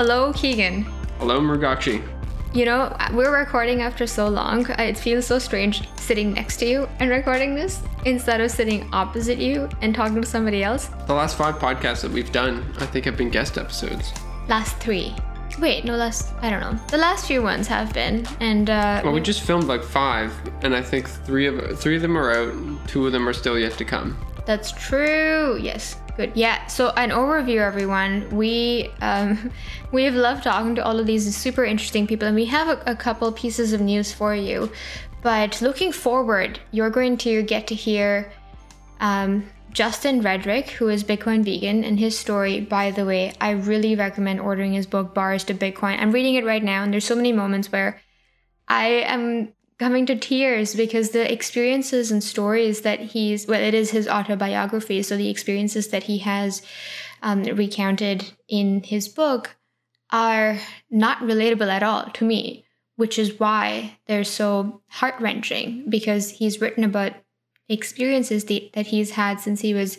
Hello, Keegan. Hello, Mrugakshi. You know, we're recording after so long. It feels so strange sitting next to you and recording this instead of sitting opposite you and talking to somebody else. The last five podcasts that we've done, I think, have been guest episodes. Last three. Wait, no, last, I don't know. The last few ones have been. And, uh, Well, we just filmed like five, and I think three of three of them are out. Two of them are still yet to come. That's true. Yes. Good. Yeah. So an overview, everyone. We um, we've loved talking to all of these super interesting people, and we have a, a couple pieces of news for you. But looking forward, you're going to get to hear um, Justin Rhedrick, who is Bitcoin vegan, and his story. By the way, I really recommend ordering his book Bars to Bitcoin. I'm reading it right now, and there's so many moments where I am coming to tears because the experiences and stories that he's well it is his autobiography so the experiences that he has um, recounted in his book are not relatable at all to me which is why they're so heart-wrenching because he's written about experiences that he's had since he was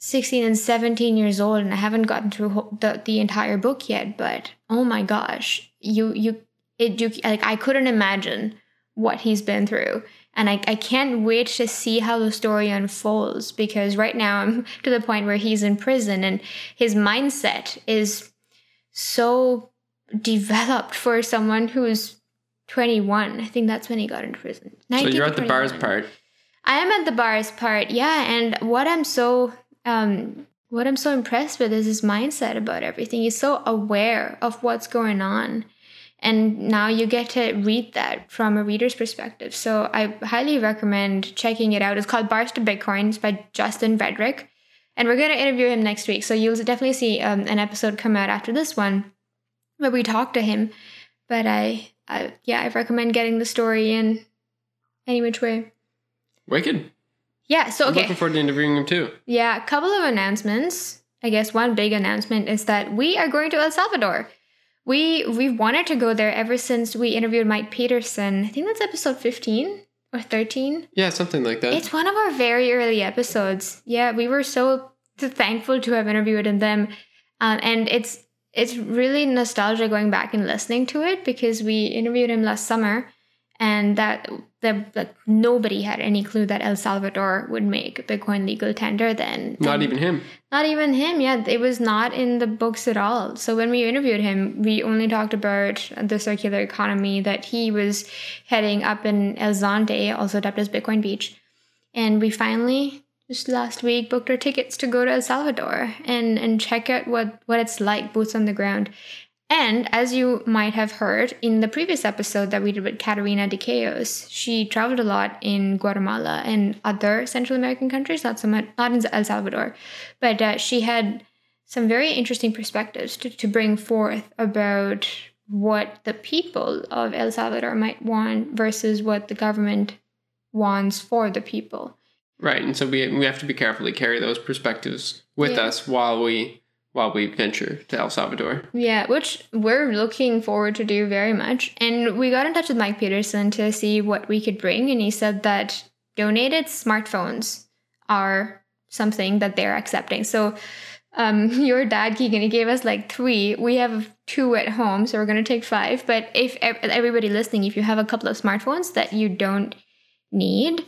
16 and 17 years old and i haven't gotten through the, the entire book yet but oh my gosh you you it you like i couldn't imagine what he's been through. And I, I can't wait to see how the story unfolds because right now I'm to the point where he's in prison and his mindset is so developed for someone who's 21. I think that's when he got into prison. So you're at the bars part. I am at the bars part, yeah. And what I'm so um what I'm so impressed with is his mindset about everything. He's so aware of what's going on. And now you get to read that from a reader's perspective. So I highly recommend checking it out. It's called Bars to Bitcoins by Justin Rhedrick. And we're going to interview him next week. So you'll definitely see um, an episode come out after this one where we talk to him. But I, I, yeah, I recommend getting the story in any which way. Wicked. Yeah, so I'm okay. looking forward to interviewing him too. Yeah, a couple of announcements. I guess one big announcement is that we are going to El Salvador. We we've wanted to go there ever since we interviewed Mike Peterson. I think that's episode 15 or 13. Yeah, something like that. It's one of our very early episodes. Yeah, we were so thankful to have interviewed them, um, and it's it's really nostalgia going back and listening to it because we interviewed him last summer, and that that, that nobody had any clue that El Salvador would make Bitcoin legal tender then. Not And- even him. not even him, yeah. It was not in the books at all. So when we interviewed him, we only talked about the circular economy that he was heading up in El Zonte, also dubbed as Bitcoin Beach. And we finally, just last week, booked our tickets to go to El Salvador and, and check out what, what it's like, boots on the ground. And as you might have heard in the previous episode that we did with Katerina de Queos, she traveled a lot in Guatemala and other Central American countries, not so much, not in El Salvador, but uh, she had some very interesting perspectives to, to bring forth about what the people of El Salvador might want versus what the government wants for the people. Right, and so we we have to be careful to carry those perspectives with Yeah. us while we while we venture to El Salvador. Yeah, which we're looking forward to do very much. And we got in touch with Mike Peterson to see what we could bring, and he said that donated smartphones are something that they're accepting. So, um, your dad Keegan, gave us like three. We have two at home, so we're gonna take five. But if everybody listening, if you have a couple of smartphones that you don't need,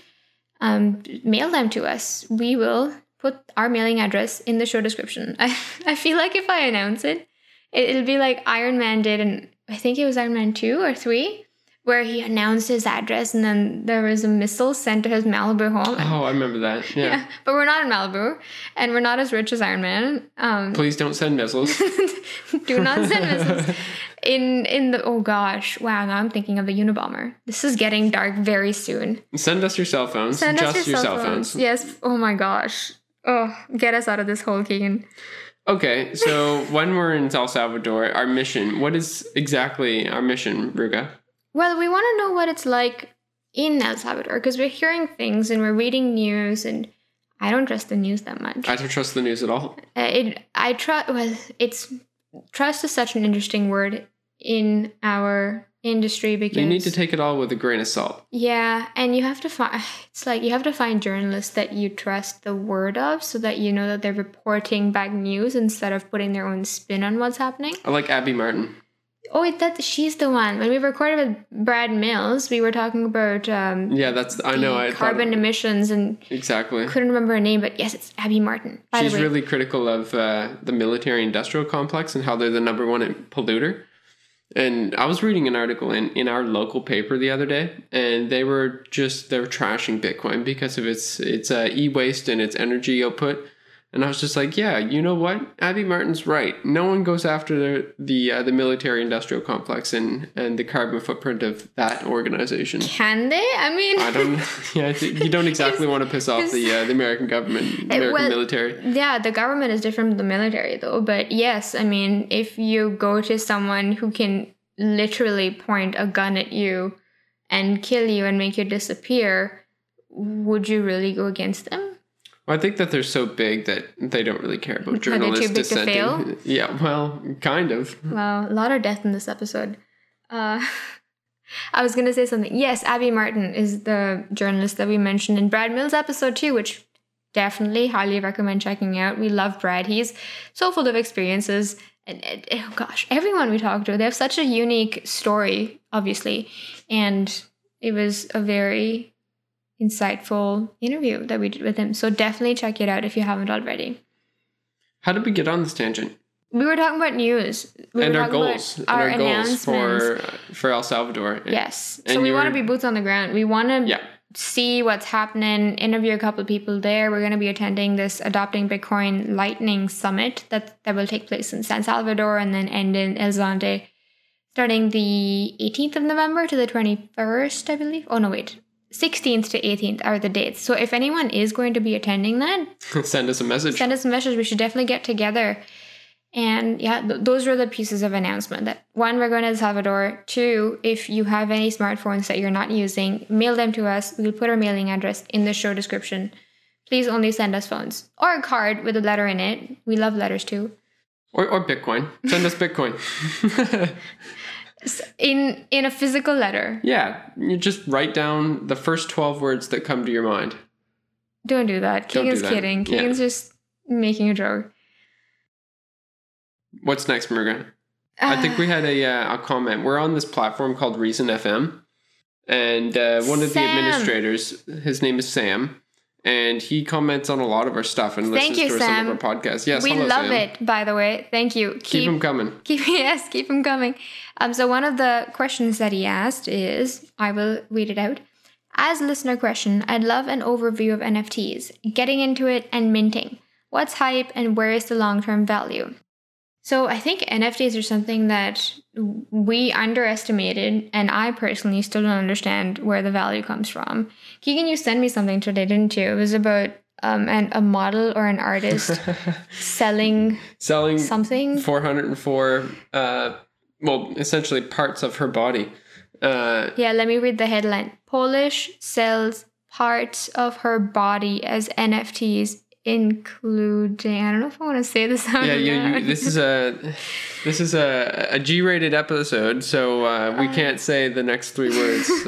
um, mail them to us. We will put our mailing address in the show description. I, I feel like if I announce it, it, it'll be like Iron Man did, and I think it was Iron Man 2 or 3, where he announced his address and then there was a missile sent to his Malibu home. Oh, I remember that. Yeah. Yeah, but we're not in Malibu, and we're not as rich as Iron Man. Um, Please don't send missiles. do not send missiles. In in the oh gosh, wow! Now I'm thinking of the Unabomber. This is getting dark very soon. send us your cell phones. Send just us your, cell phones. Yes. Oh my gosh. Oh, get us out of this hole, Keegan. Okay, so when we're in El Salvador, our mission, what is exactly our mission, Ruga? Well, we want to know what it's like in El Salvador because we're hearing things and we're reading news, and I don't trust the news that much. I don't trust the news at all. Uh, it, I trust. Well, it's trust is such an interesting word in our industry because You need to take it all with a grain of salt. yeah, and you have to find it's like you have to find journalists that you trust the word of so that you know that they're reporting back news instead of putting their own spin on what's happening. I like Abby Martin. Oh, wait, that she's the one. When we recorded with Brad Mills, we were talking about um Yeah, that's I know. I thought- carbon emissions and exactly. couldn't remember her name, but yes, it's Abby Martin. By She's really critical of uh, the military-industrial complex and how they're the number one polluter. And I was reading an article in, in our local paper the other day, and they were just they were trashing Bitcoin because of its its uh, e-waste and its energy output. And I was just like, yeah, you know what? Abby Martin's right. No one goes after the the, uh, the military-industrial complex and and the carbon footprint of that organization. can they? I mean, I don't. Yeah, I think you don't exactly want to piss off the uh, the American government, American well, military. Yeah, the government is different from the military, though. But yes, I mean, if you go to someone who can literally point a gun at you and kill you and make you disappear, would you really go against them? Well, I think that they're so big that they don't really care about journalists dissenting. fail? Yeah, well, kind of. Well, a lot of death in this episode. Uh, I was going to say something. Yes, Abby Martin is the journalist that we mentioned in Brad Mills' episode too, which definitely highly recommend checking out. We love Brad. He's so full of experiences. And, and- oh gosh, everyone we talked to, they have such a unique story, obviously. And it was a very insightful interview that we did with him. So definitely check it out if you haven't already. How did we get on this tangent? We were talking about news. We and were our goals, and our, goals for for El Salvador. Yes. And so we want to be boots on the ground. We want to Yeah. see what's happening, interview a couple of people there. We're going to be attending this Adopting Bitcoin Lightning Summit that, that will take place in San Salvador and then end in El Zonte starting the 18th of November to the 21st, I believe. Oh, no, wait. 16th to 18th are the dates. So if anyone is going to be attending that, Send us a message. send us a message. We should definitely get together. And yeah, th- those were the pieces of announcement. That one, we're going to El Salvador. Two, if you have any smartphones that you're not using, mail them to us. We'll put our mailing address in the show description. Please only send us phones or a card with a letter in it. We love letters too. or, or Bitcoin. Send us Bitcoin. In in a physical letter. yeah, you just write down the first 12 words that come to your mind. Don't do that. Don't do Keegan's that. kidding. Yeah. Keegan's just making a joke. What's next, Margaret? I think we had a, uh, a comment. We're on this platform called Reason FM, and uh, one of the administrators, his name is Sam, and he comments on a lot of our stuff and Thank listens you, to some of our podcasts. Yes, we hello, love Sam. it. By the way, thank you. Keep him coming. Keep yes, keep them coming. Um, so one of the questions that he asked is, I will read it out. As listener question, I'd love an overview of NFTs, getting into it and minting. What's hype and where is the long term value? So I think NFTs are something that we underestimated, and I personally still don't understand where the value comes from. Keegan, you sent me something today, didn't you? It was about um, an, a model or an artist selling Selling something. 404, uh, well, essentially parts of her body. Uh, Yeah, let me read the headline. Polish sells parts of her body as NFTs, including I don't know if I want to say this out yeah, you, you, this is a this is a, a G-rated episode, so uh, we can't say the next three words.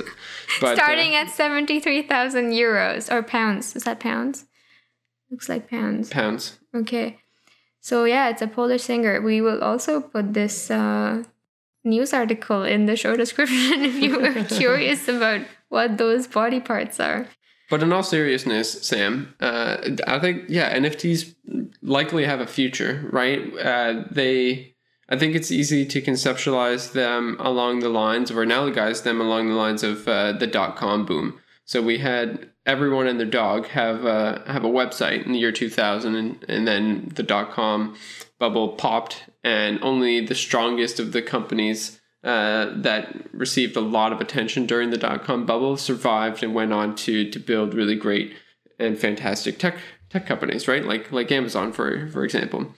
But uh, starting at seventy three thousand euros or pounds. Is that pounds? Looks like pounds. pounds. Okay, so yeah, it's a Polish singer. We will also put this uh, news article in the show description if you were curious about what those body parts are. But in all seriousness, Sam, uh, I think yeah, NFTs likely have a future, right? Uh, they, I think it's easy to conceptualize them along the lines or analogize them along the lines of uh, the dot com boom. So we had everyone and their dog have a, have a website in the year 2000, and, and then the dot com bubble popped, and only the strongest of the companies uh, that received a lot of attention during the dot com bubble survived and went on to to build really great and fantastic tech tech companies, right? Like like Amazon for for example.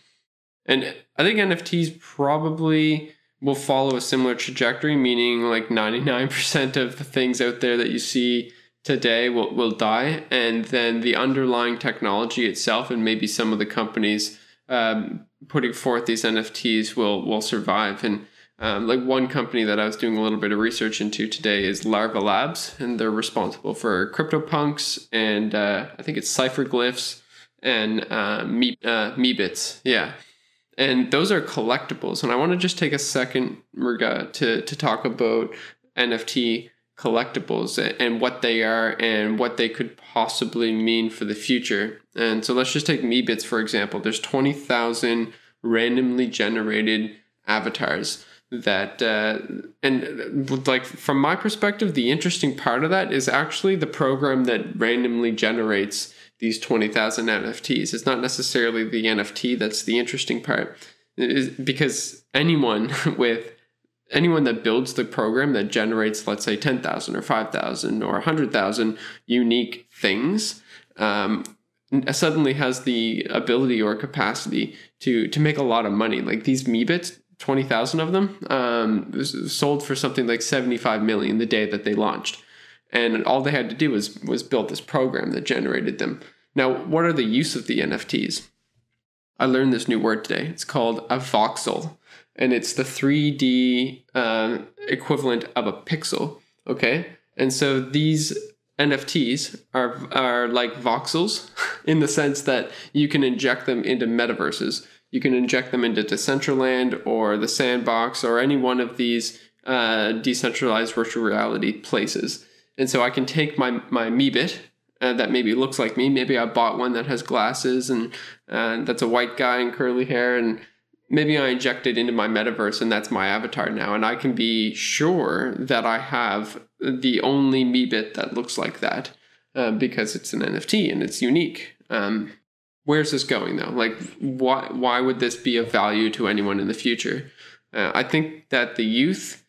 And I think NFTs probably will follow a similar trajectory, meaning like 99% of the things out there that you see today will, will die. And then the underlying technology itself and maybe some of the companies um, putting forth these NFTs will will survive. And Um, like one company that I was doing a little bit of research into today is Larva Labs, and they're responsible for CryptoPunks and uh, I think it's Cypherglyphs and uh, Me, uh. Yeah. And those are collectibles. And I want to just take a second, Murga, to, to talk about NFT collectibles and what they are and what they could possibly mean for the future. And so let's just take Meebits, for example. There's 20,000 randomly generated avatars that uh, and like from my perspective the interesting part of that is actually the program that randomly generates these 20,000 NFTs it's not necessarily the NFT that's the interesting part. Because anyone with anyone that builds the program that generates let's say 10,000 or 5,000 or 100,000 unique things um, suddenly has the ability or capacity to to make a lot of money. Like these Meebits 20,000 of them um, sold for something like 75 million the day that they launched. And all they had to do was, was build this program that generated them. Now, what are the use of the NFTs? I learned this new word today. It's called a voxel, and it's the 3D uh, equivalent of a pixel. Okay, and so these NFTs are are like voxels in the sense that you can inject them into metaverses you can inject them into Decentraland or the Sandbox or any one of these uh, decentralized virtual reality places. And so I can take my my Meebit uh, that maybe looks like me. Maybe I bought one that has glasses and uh, that's a white guy and curly hair, and maybe I inject it into my metaverse and that's my avatar now. And I can be sure that I have the only Meebit that looks like that uh, because it's an NFT and it's unique. Um, where's this going though? Like, why why would this be of value to anyone in the future? Uh, I think that the youth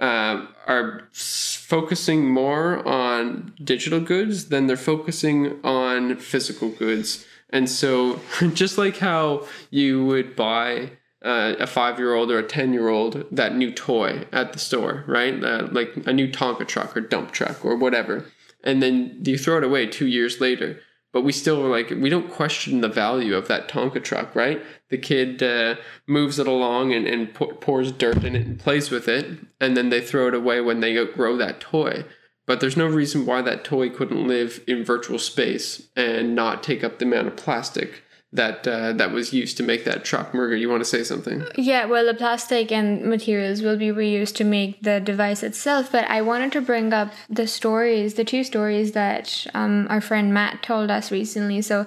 uh, are focusing more on digital goods than they're focusing on physical goods. And so, just like how you would buy uh, a five year old or a 10 year old that new toy at the store, right? Uh, like a new Tonka truck or dump truck or whatever. And then you throw it away two years later but we still like we don't question the value of that Tonka truck, right? The kid uh, moves it along and, and pours dirt in it and plays with it, and then they throw it away when they grow that toy. But there's no reason why that toy couldn't live in virtual space and not take up the amount of plastic that uh, that was used to make that truck. Murga, you want to say something? Yeah, well, the plastic and materials will be reused to make the device itself. But I wanted to bring up the stories, the two stories that um, our friend Matt told us recently. So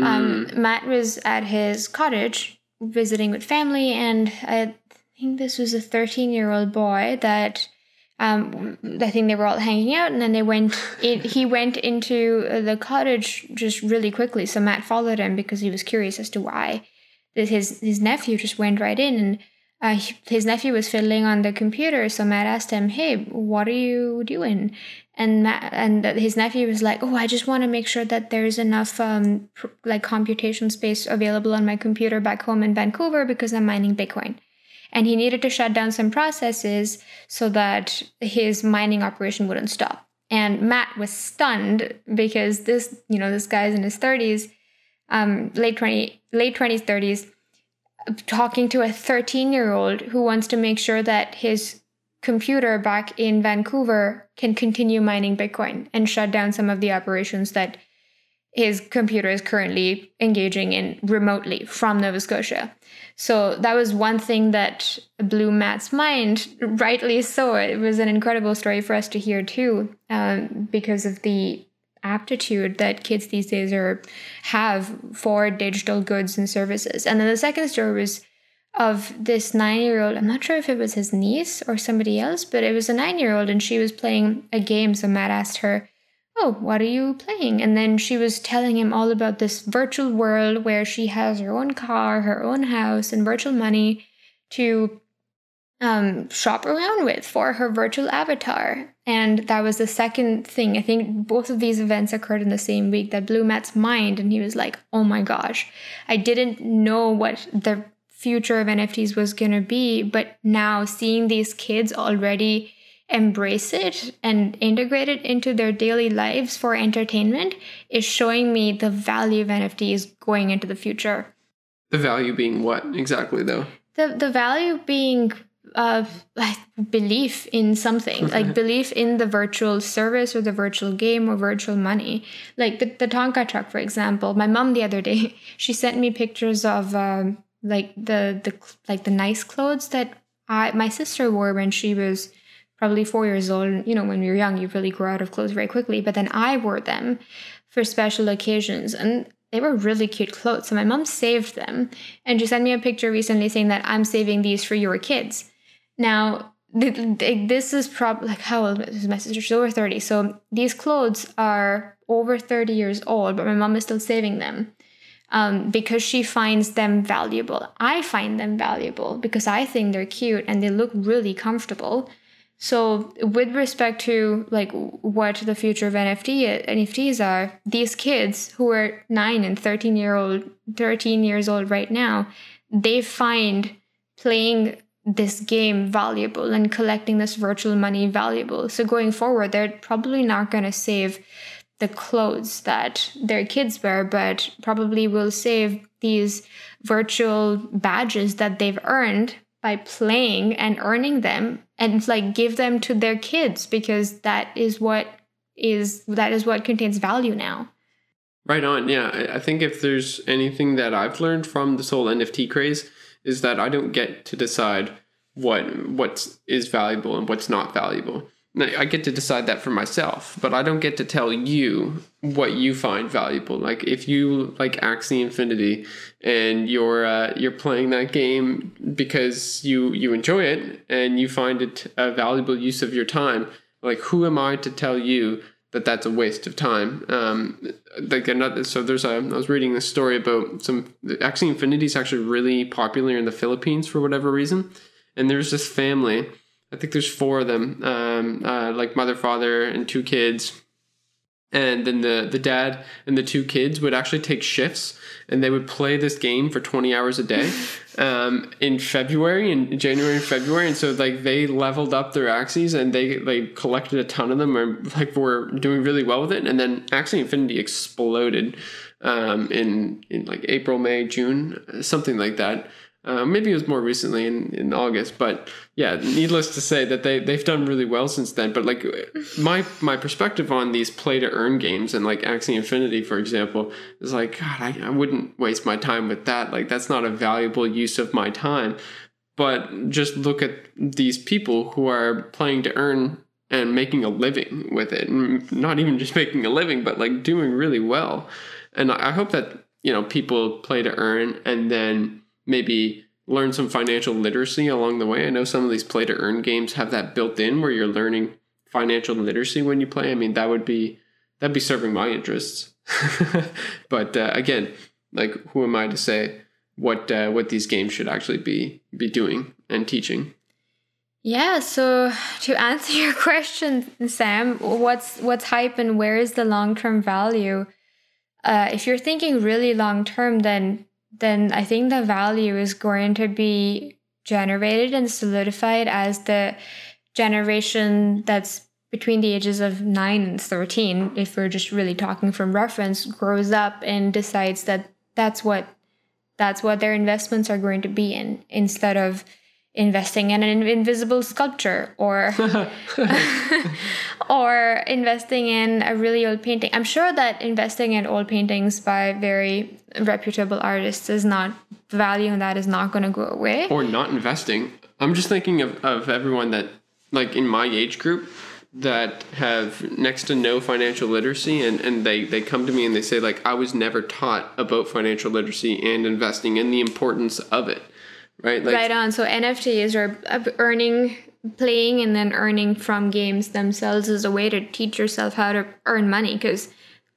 um, mm. Matt was at his cottage visiting with family, and I think this was a 13 year old boy that um, I think they were all hanging out, and then they went. He went into the cottage just really quickly. So Matt followed him because he was curious as to why. His his nephew just went right in, and uh, his nephew was fiddling on the computer. So Matt asked him, "Hey, what are you doing?" And Matt, and his nephew was like, "Oh, I just want to make sure that there's enough um, pr- like computation space available on my computer back home in Vancouver because I'm mining Bitcoin." And he needed to shut down some processes so that his mining operation wouldn't stop. And Matt was stunned because this, you know, this guy's in his 30s, um, late 20, late 20s, 30s, talking to a 13 year old who wants to make sure that his computer back in Vancouver can continue mining Bitcoin and shut down some of the operations that his computer is currently engaging in remotely from Nova Scotia. So that was one thing that blew Matt's mind, rightly so. It was an incredible story for us to hear too, um, because of the aptitude that kids these days are have for digital goods and services. And then the second story was of this nine year old. I'm not sure if it was his niece or somebody else, but it was a nine year old, and she was playing a game. So Matt asked her oh, what are you playing? And then she was telling him all about this virtual world where she has her own car, her own house, and virtual money to um, shop around with for her virtual avatar. And that was the second thing. I think both of these events occurred in the same week that blew Matt's mind. And he was like, oh my gosh, I didn't know what the future of NFTs was going to be. But now seeing these kids already embrace it and integrate it into their daily lives for entertainment is showing me the value of NFTs going into the future. The value being what exactly though? The the value being uh, like belief in something, like belief in the virtual service or the virtual game or virtual money. Like the, the Tonka truck, for example. My mom the other day, she sent me pictures of um, like the the like the nice clothes that I my sister wore when she was probably four years old. You know, when you're young, you really grow out of clothes very quickly. But then I wore them for special occasions, and they were really cute clothes. So my mom saved them, and she sent me a picture recently saying that I'm saving these for your kids. Now, this is probably like how old is my sister? She's over 30. So these clothes are over 30 years old, but my mom is still saving them um, because she finds them valuable. I find them valuable because I think they're cute and they look really comfortable. So with respect to like what the future of NFT NFTs are, these kids who are nine and 13 year old 13 years old right now, they find playing this game valuable and collecting this virtual money valuable. So going forward, they're probably not going to save the clothes that their kids wear, but probably will save these virtual badges that they've earned by playing and earning them and like give them to their kids because that is what is that is what contains value now. Right on. Yeah. I think if there's anything that I've learned from this whole NFT craze is that I don't get to decide what what is valuable and what's not valuable. I get to decide that for myself, but I don't get to tell you what you find valuable. Like if you like Axie Infinity and you're uh, you're playing that game because you you enjoy it and you find it a valuable use of your time, like who am I to tell you that that's a waste of time? Um, like another, so there's a I was reading this story about some Axie Infinity is actually really popular in the Philippines for whatever reason, and there's this family I think there's four of them, um, uh, like mother, father, and two kids. And then the the dad and the two kids would actually take shifts, and they would play this game for 20 hours a day um, in February, and January and February. And so like they leveled up their axes and they like collected a ton of them, and like were doing really well with it. And then Axie Infinity exploded um, in in like April, May, June, something like that. Uh, maybe it was more recently in, in August, but yeah, needless to say that they they've done really well since then. But like my my perspective on these play to earn games and like Axie Infinity, for example, is like God, I, I wouldn't waste my time with that. Like that's not a valuable use of my time. But just look at these people who are playing to earn and making a living with it, and not even just making a living, but like doing really well. And I hope that you know people play to earn and then maybe learn some financial literacy along the way. I know some of these play to earn games have that built in where you're learning financial literacy when you play. I mean, that would be that'd be serving my interests. but uh, again, like who am I to say what uh, what these games should actually be be doing and teaching? Yeah, so to answer your question, Sam, what's what's hype and where is the long term value? Uh, if you're thinking really long term, then then I think the value is going to be generated and solidified as the generation that's between the ages of 9 and 13 if we're just really talking from reference grows up and decides that that's what that's what their investments are going to be in instead of investing in an invisible sculpture or or investing in a really old painting. I'm sure that investing in old paintings by very reputable artists is not value and that is not going to go away. Or not investing. I'm just thinking of, of everyone that like in my age group that have next to no financial literacy and, and they, they come to me and they say like I was never taught about financial literacy and investing and the importance of it right? Like, right on. So NFTs are earning, playing, and then earning from games themselves is a way to teach yourself how to earn money because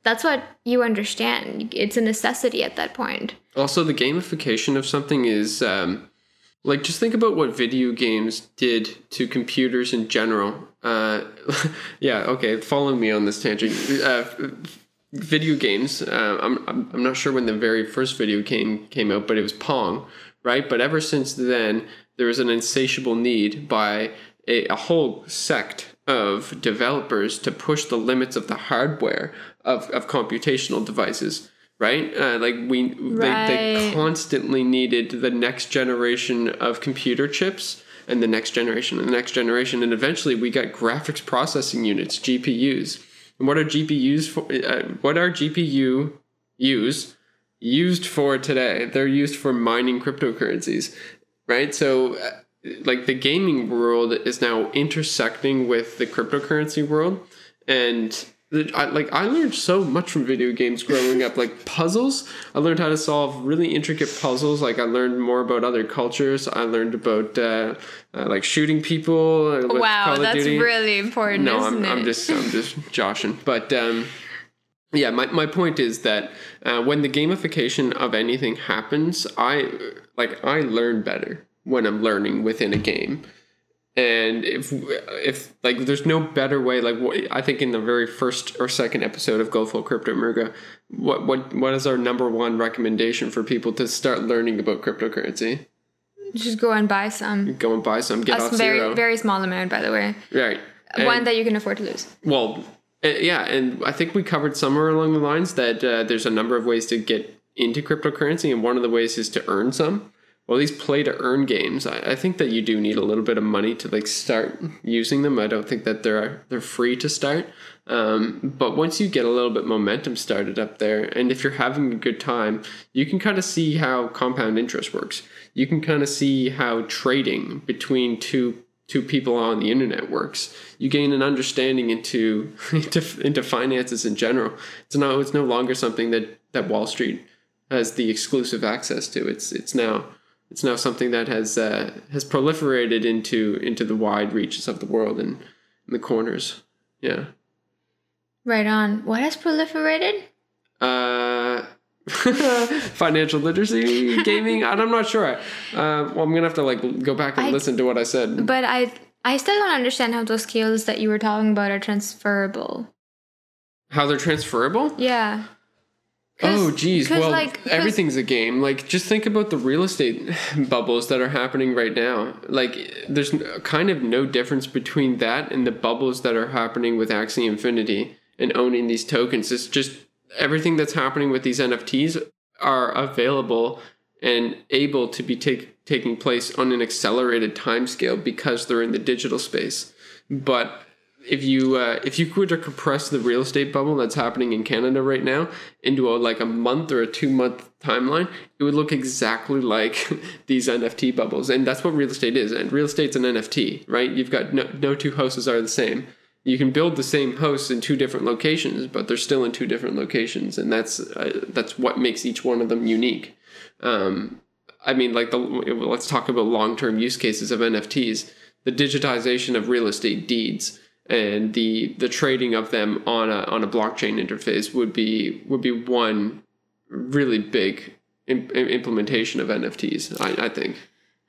that's what you understand. It's a necessity at that point. Also, the gamification of something is um, like just think about what video games did to computers in general. Uh, yeah, okay, follow me on this tangent. Uh, video games. Uh, I'm I'm not sure when the very first video game came out, but it was Pong right? But ever since then, there is an insatiable need by a, a whole sect of developers to push the limits of the hardware of, of computational devices right uh, like we right. They, they constantly needed the next generation of computer chips and the next generation and the next generation and eventually we got graphics processing units gpus and what are gpus for uh, what are gpu use used for today they're used for mining cryptocurrencies right so uh, like the gaming world is now intersecting with the cryptocurrency world and I, like I learned so much from video games growing up. Like puzzles, I learned how to solve really intricate puzzles. Like I learned more about other cultures. I learned about uh, uh, like shooting people. wow, Call that's Duty. really important. No, isn't I'm? I'm just I'm just joshing. But um, yeah, my, my point is that uh, when the gamification of anything happens, I like I learn better when I'm learning within a game. And if if like there's no better way, like what, I think in the very first or second episode of Go Full Crypto Merga, what what what is our number one recommendation for people to start learning about cryptocurrency? Just go and buy some. Go and buy some, get A off very zero, very small amount, by the way. right? One that you can afford to lose. Well, uh, yeah, and I think we covered somewhere along the lines that uh, there's a number of ways to get into cryptocurrency, and one of the ways is to earn some. Well, these play to earn games, I, I think that you do need a little bit of money to like start using them. I don't think that they're they're free to start. Um, but once you get a little bit momentum started up there, and if you're having a good time, you can kind of see how compound interest works. You can kind of see how trading between two two people on the internet works. You gain an understanding into into, into finances in general. It's no it's no longer something that that Wall Street has the exclusive access to. It's it's now it's now something that has uh, has proliferated into into the wide reaches of the world and in the corners. Yeah. Right on. What has proliferated? Uh, financial literacy gaming. and I'm not sure. Uh, well, I'm gonna have to like go back and I- listen to what I said. But I I still don't understand how those skills that you were talking about are transferable. How they're transferable? yeah Oh, geez Well, like, everything's a game. Like, just think about the real estate bubbles that are happening right now. Like, there's kind of no difference between that and the bubbles that are happening with Axie Infinity and owning these tokens. It's just everything that's happening with these NFTs are available and able to be take, taking place on an accelerated timescale because they're in the digital space. But if you uh, if you were to compress the real estate bubble that's happening in Canada right now into a like a month or a two month timeline, it would look exactly like these NFT bubbles, and that's what real estate is. And real estate's an NFT, right? You've got no, no two houses are the same. You can build the same hosts in two different locations, but they're still in two different locations, and that's uh, that's what makes each one of them unique. Um, I mean, like the let's talk about long term use cases of NFTs, the digitization of real estate deeds and the the trading of them on a on a blockchain interface would be would be one really big im- im- implementation of NFTs. I, I think.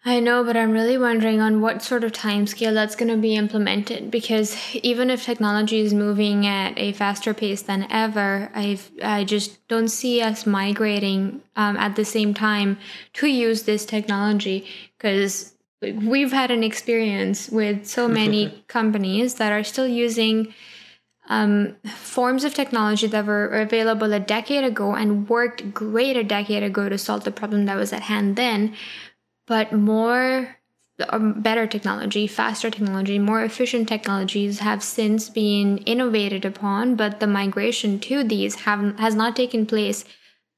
I know, but I'm really wondering on what sort of timescale that's going to be implemented because even if technology is moving at a faster pace than ever, I I just don't see us migrating um, at the same time to use this technology because we've had an experience with so many companies that are still using um, forms of technology that were available a decade ago and worked great a decade ago to solve the problem that was at hand then but more um, better technology, faster technology, more efficient technologies have since been innovated upon, but the migration to these have has not taken place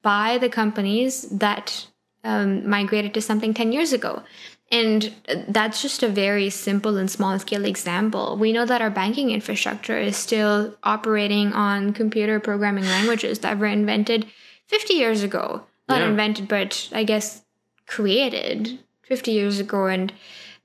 by the companies that um, migrated to something 10 years ago. And that's just a very simple and small scale example. We know that our banking infrastructure is still operating on computer programming languages that were invented 50 years ago. Not Yeah. invented, but I guess created 50 years ago and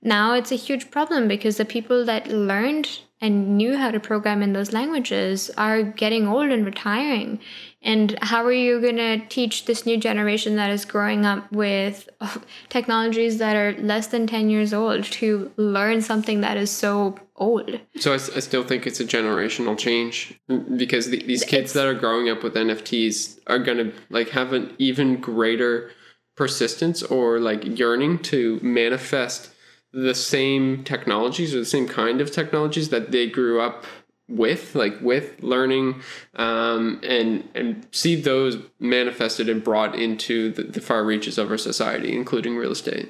now it's a huge problem because the people that learned and knew how to program in those languages are getting old and retiring. And how are you going to teach this new generation that is growing up with technologies that are less than 10 years old to learn something that is so old? So I still think it's a generational change because the, these kids It's- that are growing up with NFTs are gonna like have an even greater persistence or like yearning to manifest the same technologies or the same kind of technologies that they grew up with like with learning um, and and see those manifested and brought into the, the far reaches of our society including real estate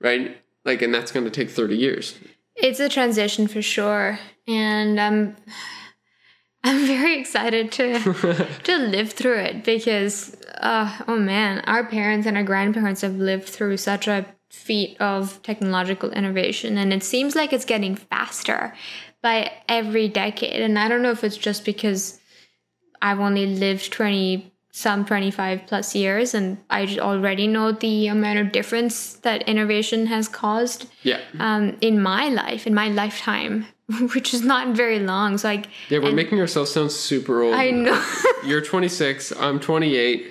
right Like, and that's going to take 30 years. It's a transition for sure. And I'm I'm very excited to to live through it because uh, oh man, our parents and our grandparents have lived through such a feat of technological innovation and it seems like it's getting faster by every decade and I don't know if it's just because I've only lived 20 some 25 plus years and I already know the amount of difference that innovation has caused Yeah. um, in my life, in my lifetime, which is not very long. So like, Yeah, we're making ourselves sound super old. I know. You're 26, I'm 28.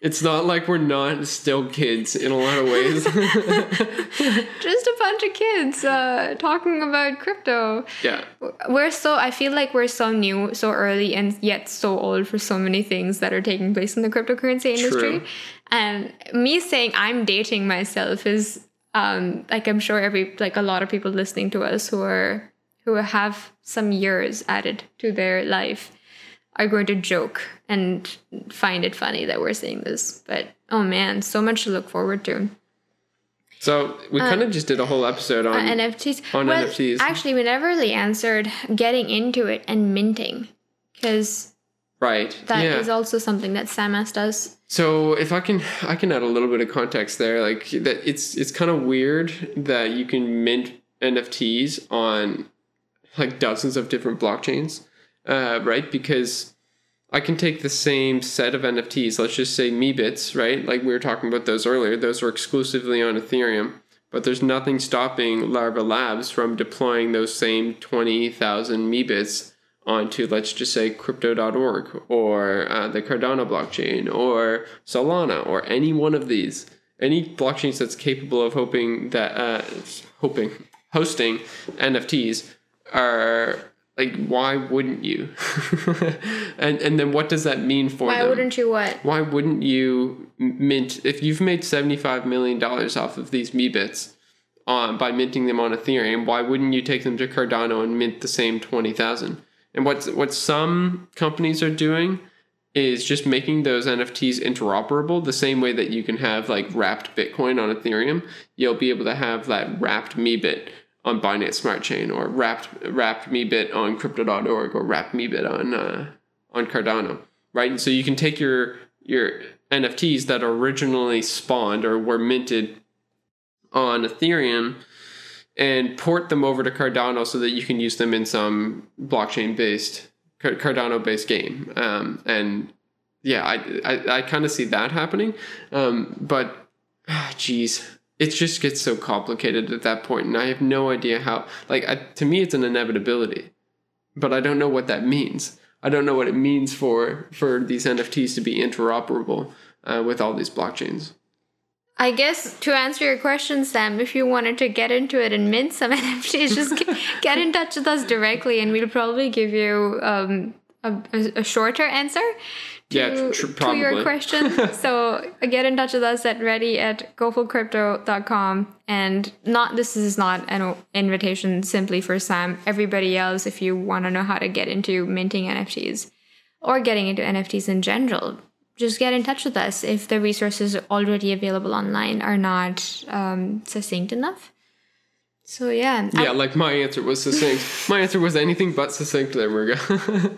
It's not like we're not still kids in a lot of ways. just a bunch of kids uh, talking about crypto. yeah. We're so I feel like we're so new, so early, and yet so old for so many things that are taking place in the cryptocurrency industry. True. And me saying I'm dating myself is um, like I'm sure every like a lot of people listening to us who are who have some years added to their life are going to joke and find it funny that we're saying this. But oh man, so much to look forward to. So we kind of just did a whole episode on. Uh, NFTs. on well, NFTs. Actually, we never really answered getting into it and minting because right. that is yeah. also something that Samas does. So if I can, I can add a little bit of context there. Like that, it's it's kind of weird that you can mint NFTs on like dozens of different blockchains, uh, right? Because I can take the same set of NFTs. Let's just say Meebits, right? Like we were talking about those earlier. Those are exclusively on Ethereum, but there's nothing stopping Larva Labs from deploying those same twenty thousand Meebits onto let's just say crypto.org or uh, the Cardano blockchain or Solana or any one of these any blockchains that's capable of hoping that uh, hoping hosting NFTs are like why wouldn't you? And and then what does that mean for Why them? wouldn't you what? why wouldn't you mint if you've made 75 million dollars off of these Meebits um, by minting them on Ethereum why wouldn't you take them to Cardano and mint the same 20,000 and what's what some companies are doing is just making those NFTs interoperable the same way that you can have like wrapped Bitcoin on Ethereum. You'll be able to have that wrapped Meebit on Binance Smart Chain or wrapped wrapped Meebit on crypto.org or wrapped Meebit on uh, on Cardano right and so you can take your your NFTs that originally spawned or were minted on Ethereum and port them over to Cardano so that you can use them in some blockchain based Cardano based game. Um, and yeah, I I, I kind of see that happening. Um, but geez, it just gets so complicated at that point, and I have no idea how. Like I, to me, it's an inevitability, but I don't know what that means. I don't know what it means for for these NFTs to be interoperable uh, with all these blockchains. I guess to answer your question, Sam, if you wanted to get into it and mint some NFTs, just get, in touch with us directly, and we'll probably give you um, a, a shorter answer to, Yeah, tr- to your question. so get in touch with us at ready at gofullcrypto.com. And not this is not an invitation simply for Sam. Everybody else, if you want to know how to get into minting NFTs or getting into NFTs in general, just get in touch with us if the resources already available online are not um, succinct enough. So yeah, I- Yeah, like my answer was succinct. my answer was anything but succinct. There go.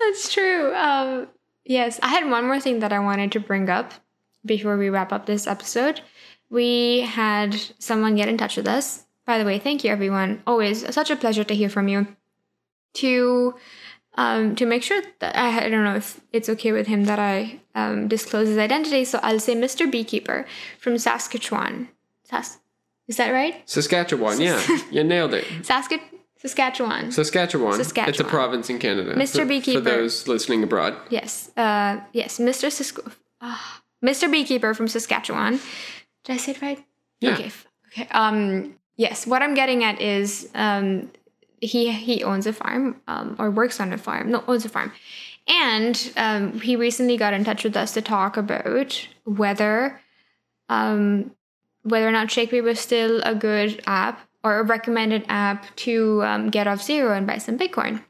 That's true. Um, yes, I had one more thing that I wanted to bring up before we wrap up this episode. We had someone get in touch with us. By the way, thank you everyone. Always such a pleasure to hear from you. To um, to make sure that I, I don't know if it's okay with him that I um, disclose his identity, so I'll say Mr. Beekeeper from Saskatchewan. Sas- is that right? Saskatchewan, yeah, you nailed it. Saskat- Saskatchewan. Saskatchewan. Saskatchewan. It's a province in Canada. Mr. For, Beekeeper. For those listening abroad. Yes. Uh, yes, Mr. Ah, Mr. Beekeeper from Saskatchewan. Did I say it right? Yeah. Okay. Okay. Um. Yes. What I'm getting at is um, he he owns a farm um, or works on a farm. No, owns a farm, and um, he recently got in touch with us to talk about whether um whether or not Shakepay was still a good app or a recommended app to um, get off zero and buy some Bitcoin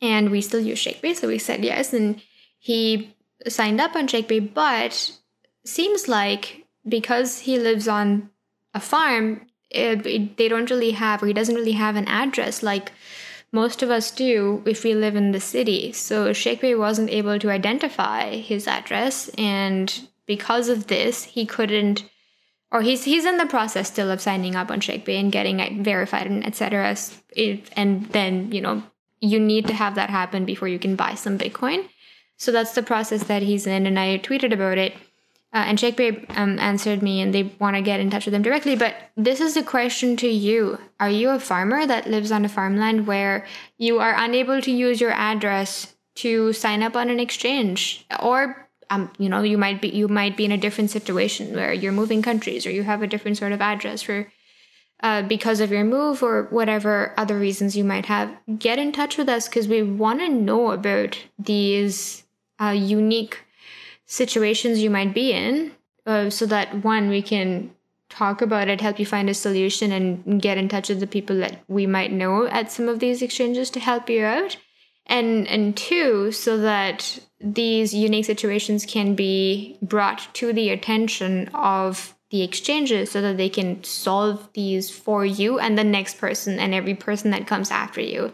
and we still use Shakepay, so we said yes, and he signed up on Shakepay, but seems like because he lives on a farm, it, it, they don't really have, or he doesn't really have an address like most of us do if we live in the city. So Shakepay wasn't able to identify his address, and because of this, he couldn't, or he's he's in the process still of signing up on Shakepay and getting it verified and etc. And then you know you need to have that happen before you can buy some Bitcoin. So that's the process that he's in, and I tweeted about it. Uh, and Shakepay um, answered me, and they want to get in touch with them directly. But this is a question to you: Are you a farmer that lives on a farmland where you are unable to use your address to sign up on an exchange, or um, you know, you might be you might be in a different situation where you're moving countries, or you have a different sort of address for uh, because of your move or whatever other reasons you might have, get in touch with us because we want to know about these uh, unique situations you might be in uh, so that one we can talk about it help you find a solution and get in touch with the people that we might know at some of these exchanges to help you out. And and two so that these unique situations can be brought to the attention of the exchanges so that they can solve these for you and the next person and every person that comes after you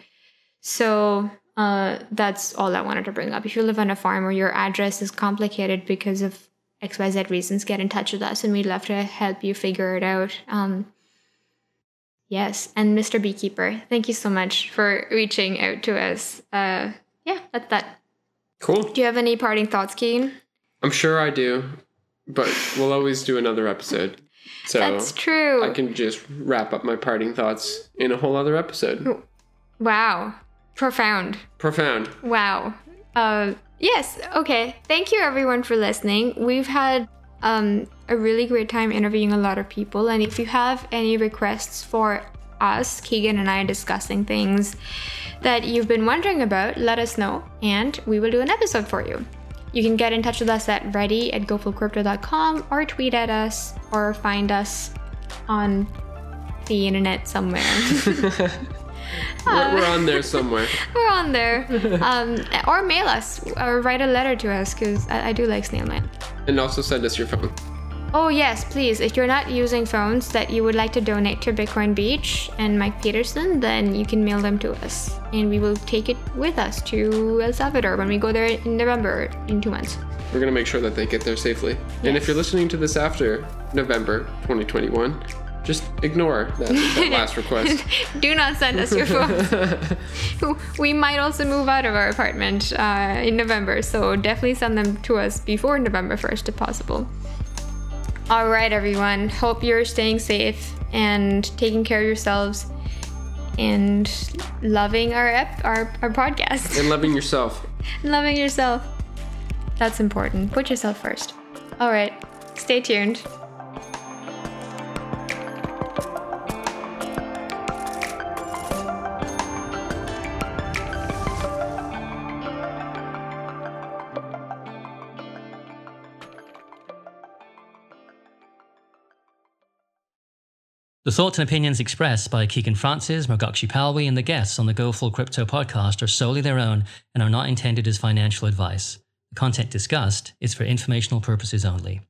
so uh, that's all I wanted to bring up. If you live on a farm or your address is complicated because of XYZ reasons, get in touch with us and we'd love to help you figure it out. Um, yes. And Mr. Beekeeper, thank you so much for reaching out to us. Uh, yeah, that's that. Cool. Do you have any parting thoughts, Keen? I'm sure I do, but we'll always do another episode. So That's true. I can just wrap up my parting thoughts in a whole other episode. Wow. Profound. Profound. Wow. Uh, yes. Okay. Thank you, everyone, for listening. We've had um, a really great time interviewing a lot of people. And if you have any requests for us, Keegan and I, discussing things that you've been wondering about, let us know, and we will do an episode for you. You can get in touch with us at ready at gofullcrypto.com or tweet at us or find us on the internet somewhere. we're, we're, on there somewhere. we're on there. Um, or mail us or write a letter to us because I, I, do like snail mail. And also send us your phone. Oh, yes, please. If you're not using phones that you would like to donate to Bitcoin Beach and Mike Peterson, then you can mail them to us. And we will take it with us to El Salvador when we go there in November in two months. We're going to make sure that they get there safely. Yes. And if you're listening to this after November 2021, just ignore that, that last request. Do not send us your phones. we might also move out of our apartment uh, in November, so definitely send them to us before November 1st if possible. All right, everyone. Hope you're staying safe and taking care of yourselves and loving our ep- our, our podcast. And loving yourself. and loving yourself. That's important. Put yourself first. All right. Stay tuned. The thoughts and opinions expressed by Keegan Francis, Murgakshi Palwi, and the guests on the Go Full Crypto podcast are solely their own and are not intended as financial advice. The content discussed is for informational purposes only.